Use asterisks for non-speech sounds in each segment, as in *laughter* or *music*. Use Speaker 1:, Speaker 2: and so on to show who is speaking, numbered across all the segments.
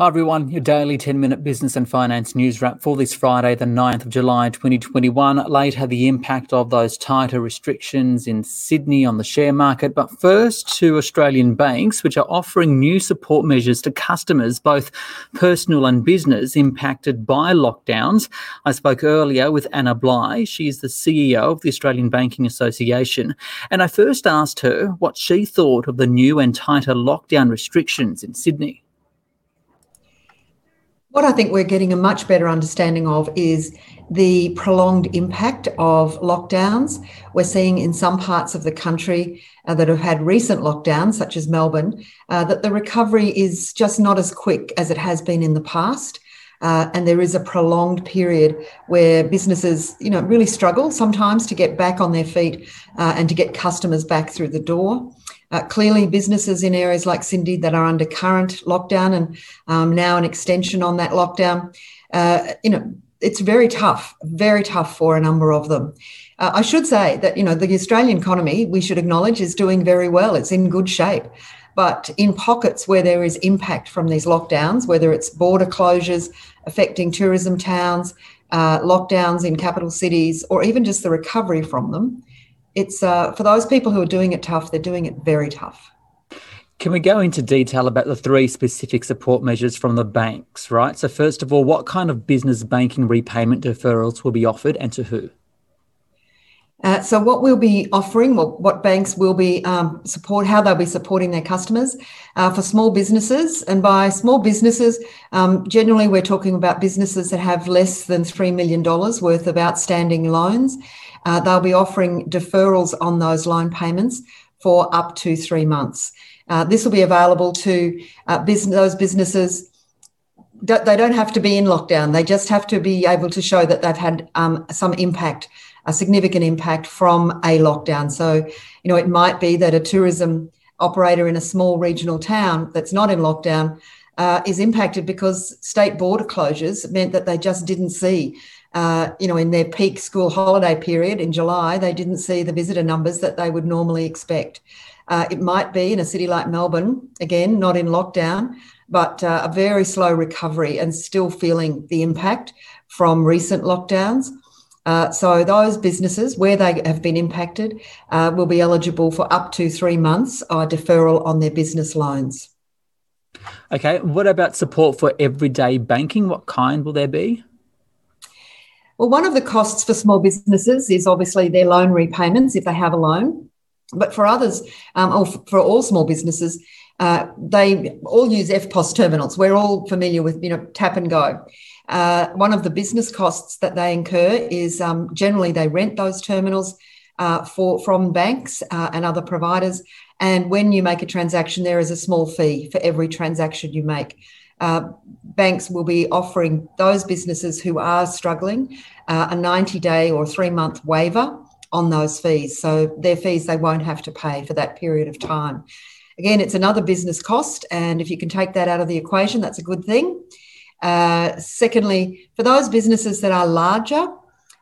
Speaker 1: Hi everyone, your daily 10 minute business and finance news wrap for this Friday, the 9th of July 2021. Later, the impact of those tighter restrictions in Sydney on the share market. But first, to Australian banks, which are offering new support measures to customers, both personal and business, impacted by lockdowns. I spoke earlier with Anna Bligh. is the CEO of the Australian Banking Association. And I first asked her what she thought of the new and tighter lockdown restrictions in Sydney.
Speaker 2: What I think we're getting a much better understanding of is the prolonged impact of lockdowns. We're seeing in some parts of the country uh, that have had recent lockdowns, such as Melbourne, uh, that the recovery is just not as quick as it has been in the past. Uh, and there is a prolonged period where businesses, you know, really struggle sometimes to get back on their feet uh, and to get customers back through the door. Uh, clearly, businesses in areas like Sydney that are under current lockdown and um, now an extension on that lockdown, uh, you know, it's very tough, very tough for a number of them. Uh, I should say that you know the Australian economy, we should acknowledge, is doing very well. It's in good shape. But in pockets where there is impact from these lockdowns, whether it's border closures affecting tourism towns, uh, lockdowns in capital cities, or even just the recovery from them, it's uh, for those people who are doing it tough, they're doing it very tough.
Speaker 1: Can we go into detail about the three specific support measures from the banks, right? So, first of all, what kind of business banking repayment deferrals will be offered and to who?
Speaker 2: Uh, so, what we'll be offering, what, what banks will be um, support, how they'll be supporting their customers uh, for small businesses, and by small businesses, um, generally we're talking about businesses that have less than three million dollars worth of outstanding loans. Uh, they'll be offering deferrals on those loan payments for up to three months. Uh, this will be available to uh, business, those businesses. They don't have to be in lockdown. They just have to be able to show that they've had um, some impact, a significant impact from a lockdown. So, you know, it might be that a tourism operator in a small regional town that's not in lockdown uh, is impacted because state border closures meant that they just didn't see uh, you know, in their peak school holiday period in July, they didn't see the visitor numbers that they would normally expect. Uh, it might be in a city like Melbourne, again, not in lockdown, but uh, a very slow recovery and still feeling the impact from recent lockdowns. Uh, so those businesses where they have been impacted uh, will be eligible for up to three months uh, deferral on their business loans.
Speaker 1: Okay, what about support for everyday banking? What kind will there be?
Speaker 2: Well, one of the costs for small businesses is obviously their loan repayments if they have a loan. But for others, um, or for all small businesses, uh, they all use EFTPOS terminals. We're all familiar with, you know, tap and go. Uh, one of the business costs that they incur is um, generally they rent those terminals uh, for from banks uh, and other providers. And when you make a transaction, there is a small fee for every transaction you make uh, banks will be offering those businesses who are struggling uh, a 90 day or three month waiver on those fees. So their fees they won't have to pay for that period of time. Again, it's another business cost, and if you can take that out of the equation, that's a good thing. Uh, secondly, for those businesses that are larger,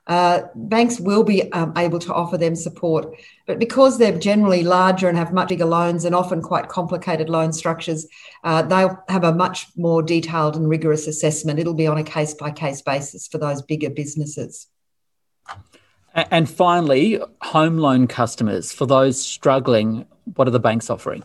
Speaker 2: uh, banks will be um, able to offer them support. But because they're generally larger and have much bigger loans and often quite complicated loan structures, uh, they'll have a much more detailed and rigorous assessment. It'll be on a case by case basis for those bigger businesses.
Speaker 1: And finally, home loan customers, for those struggling, what are the banks offering?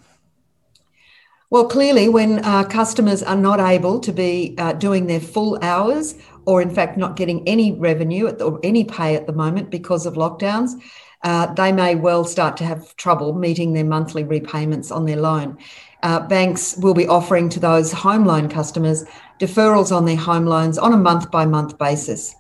Speaker 2: Well, clearly, when uh, customers are not able to be uh, doing their full hours, or in fact not getting any revenue or any pay at the moment because of lockdowns, uh, they may well start to have trouble meeting their monthly repayments on their loan. Uh, banks will be offering to those home loan customers deferrals on their home loans on a month by month basis.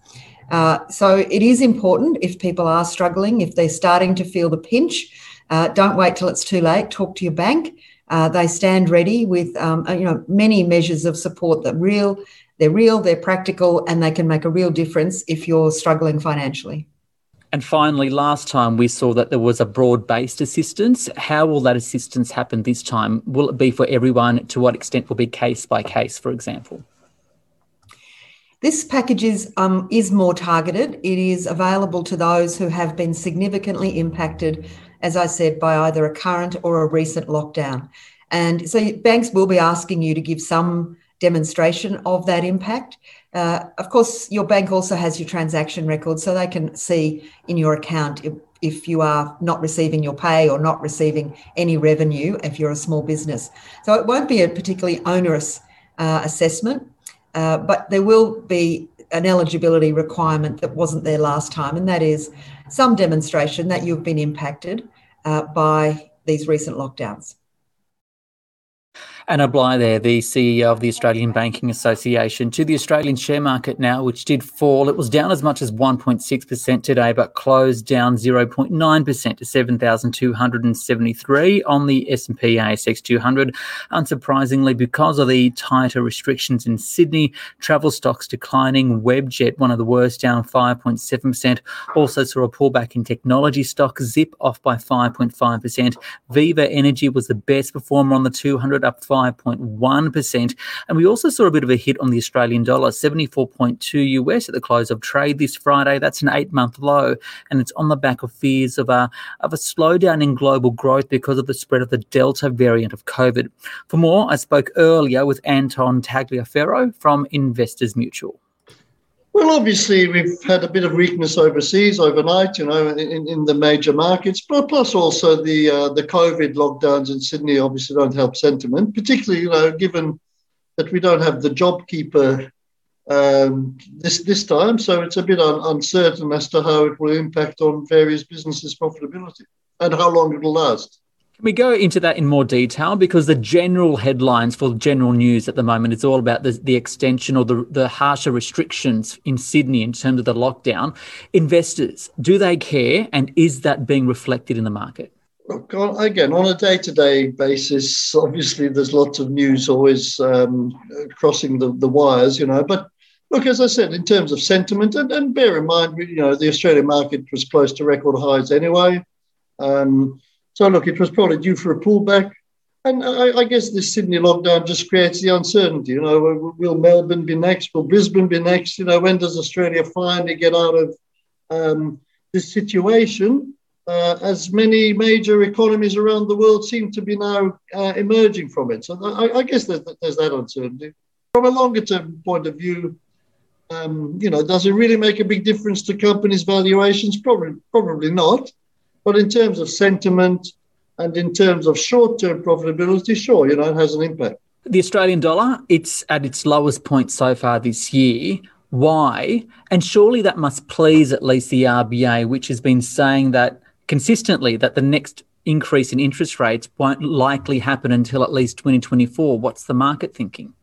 Speaker 2: Uh, so it is important if people are struggling, if they're starting to feel the pinch, uh, don't wait till it's too late. Talk to your bank. Uh, they stand ready with um, uh, you know many measures of support that real they're real they're practical and they can make a real difference if you're struggling financially.
Speaker 1: And finally last time we saw that there was a broad-based assistance. How will that assistance happen this time? Will it be for everyone? To what extent will be case by case for example?
Speaker 2: This package is, um, is more targeted. It is available to those who have been significantly impacted as I said, by either a current or a recent lockdown. And so banks will be asking you to give some demonstration of that impact. Uh, of course, your bank also has your transaction record, so they can see in your account if, if, you are not receiving your pay or not receiving any revenue if you're a small business. So it won't be a particularly onerous uh, assessment, uh, but there will be an eligibility requirement that wasn't there last time, and that is some demonstration that you've been impacted uh, by these recent lockdowns.
Speaker 1: Anna Bligh there, the CEO of the Australian Banking Association, to the Australian share market now, which did fall. It was down as much as 1.6% today, but closed down 0.9% to 7,273 on the S&P ASX 200. Unsurprisingly, because of the tighter restrictions in Sydney, travel stocks declining. Webjet, one of the worst, down 5.7%. Also saw a pullback in technology stocks, Zip off by 5.5%. Viva Energy was the best performer on the 200, up 5.1%. And we also saw a bit of a hit on the Australian dollar, 74.2 US at the close of trade this Friday. That's an eight month low. And it's on the back of fears of a, of a slowdown in global growth because of the spread of the Delta variant of COVID. For more, I spoke earlier with Anton Tagliaferro from Investors Mutual.
Speaker 3: Well, obviously, we've had a bit of weakness overseas overnight, you know, in, in the major markets, but plus also the uh, the COVID lockdowns in Sydney obviously don't help sentiment, particularly, you know, given that we don't have the JobKeeper um, this this time, so it's a bit un- uncertain as to how it will impact on various businesses' profitability and how long it will last.
Speaker 1: Can we go into that in more detail? Because the general headlines for general news at the moment is all about the, the extension or the, the harsher restrictions in Sydney in terms of the lockdown. Investors, do they care? And is that being reflected in the market?
Speaker 3: Look, again, on a day to day basis, obviously there's lots of news always um, crossing the, the wires, you know. But look, as I said, in terms of sentiment, and, and bear in mind, you know, the Australian market was close to record highs anyway. Um, so look, it was probably due for a pullback. And I, I, guess this Sydney lockdown just creates the uncertainty. You know, will Melbourne be next? Will Brisbane be next? You know, when does Australia finally get out of um, this situation? Uh, as many major economies around the world seem to be now uh, emerging from it. So I, I guess there's, there's, that uncertainty. From a longer term point of view, um, you know, does it really make a big difference to companies' valuations? Probably, probably not. But in terms of sentiment and in terms of short term profitability, sure, you know, it has an impact.
Speaker 1: The Australian dollar, it's at its lowest point so far this year. Why? And surely that must please at least the RBA, which has been saying that consistently that the next increase in interest rates won't likely happen until at least 2024. What's the market thinking?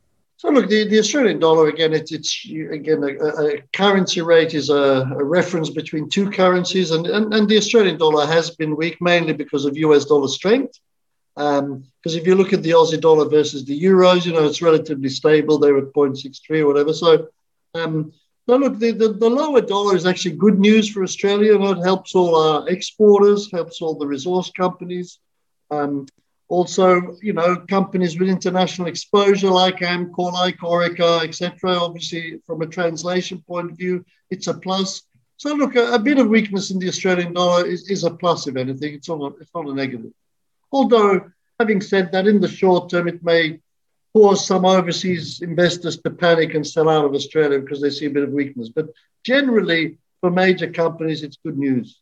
Speaker 3: So look, the, the Australian dollar again, it's, it's again a, a currency rate is a, a, reference between two currencies, and, and, and the Australian dollar has been weak mainly because of US dollar strength. Because um, if you look at the Aussie dollar versus the euros, you know it's relatively stable. They're at 0.63 or whatever. So, um, look, the, the, the, lower dollar is actually good news for Australia. You know, it helps all our exporters, helps all the resource companies. Um, also, you know, companies with international exposure like Amcor, like Orica, etc. Obviously, from a translation point of view, it's a plus. So, look, a, a bit of weakness in the Australian dollar is, is a plus, if anything. It's not it's not a negative. Although, having said that, in the short term, it may cause some overseas investors to panic and sell out of Australia because they see a bit of weakness. But generally, for major companies, it's good news.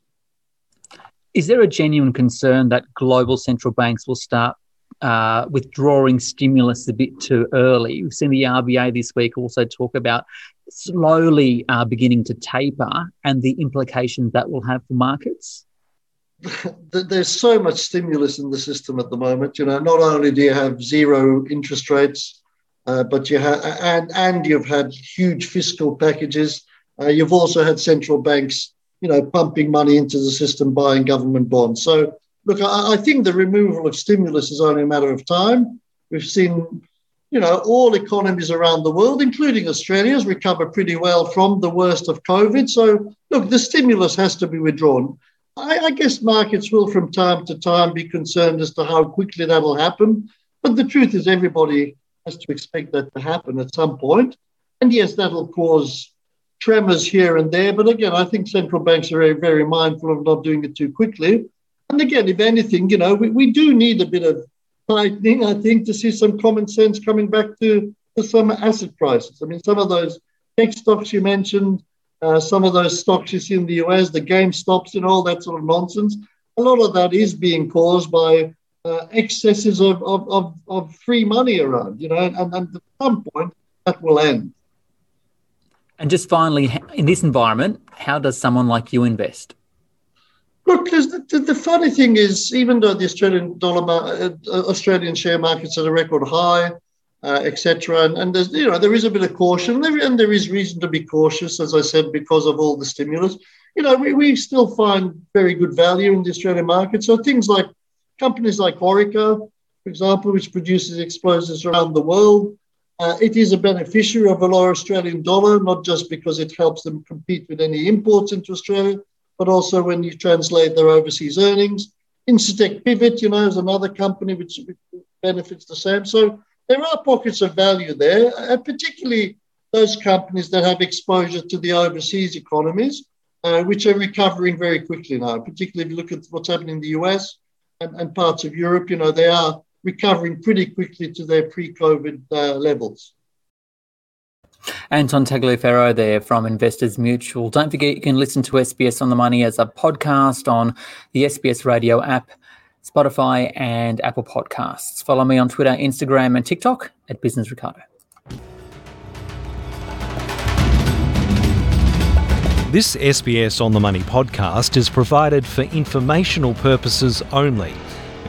Speaker 1: Is there a genuine concern that global central banks will start uh, withdrawing stimulus a bit too early? We've seen the RBA this week also talk about slowly uh, beginning to taper and the implications that will have for markets. *laughs*
Speaker 3: There's so much stimulus in the system at the moment. You know, not only do you have zero interest rates, uh, but you have and and you've had huge fiscal packages. Uh, you've also had central banks you know, pumping money into the system, buying government bonds. So, look, I, I, think the removal of stimulus is only a matter of time. We've seen, you know, all economies around the world, including Australia's, recover pretty well from the worst of COVID. So, look, the stimulus has to be withdrawn. I, I guess markets will, from time to time, be concerned as to how quickly that'll happen. But the truth is, everybody has to expect that to happen at some point. And yes, that'll cause tremors here and there. But again, I think central banks are very, very mindful of not doing it too quickly. And again, if anything, you know, we, we do need a bit of tightening, I think, to see some common sense coming back to, to some asset prices. I mean, some of those tech stocks you mentioned, uh, some of those stocks you see in the US, the GameStops and all that sort of nonsense, a lot of that is being caused by uh, excesses of, of, of, of, free money around, you know, and, and at some point that will end.
Speaker 1: And just finally, in this environment, how does someone like you invest?
Speaker 3: Look, the, the, funny thing is, even though the Australian dollar, uh, uh, Australian share market's are at a record high, uh, etc., and, and there's you know there is a bit of caution, and and there is reason to be cautious, as I said, because of all the stimulus. You know, we, we still find very good value in the Australian market. So things like companies like Orica, for example, which produces explosives around the world, uh, it is a beneficiary of a lower Australian dollar, not just because it helps them compete with any imports into Australia, but also when you translate their overseas earnings. Incitec Pivot, you know, is another company which benefits the same. So there are pockets of value there, and particularly those companies that have exposure to the overseas economies, uh, which are recovering very quickly now. Particularly if you look at what's happening in the US and, and parts of Europe, you know, they are recovering pretty quickly to their pre-COVID uh, levels.
Speaker 1: Anton Tagliaferro there from Investors Mutual. Don't forget you can listen to SBS on the Money as a podcast on the SBS radio app, Spotify, and Apple Podcasts. Follow me on Twitter, Instagram, and TikTok at Business Ricardo.
Speaker 4: This SBS on the Money podcast is provided for informational purposes only.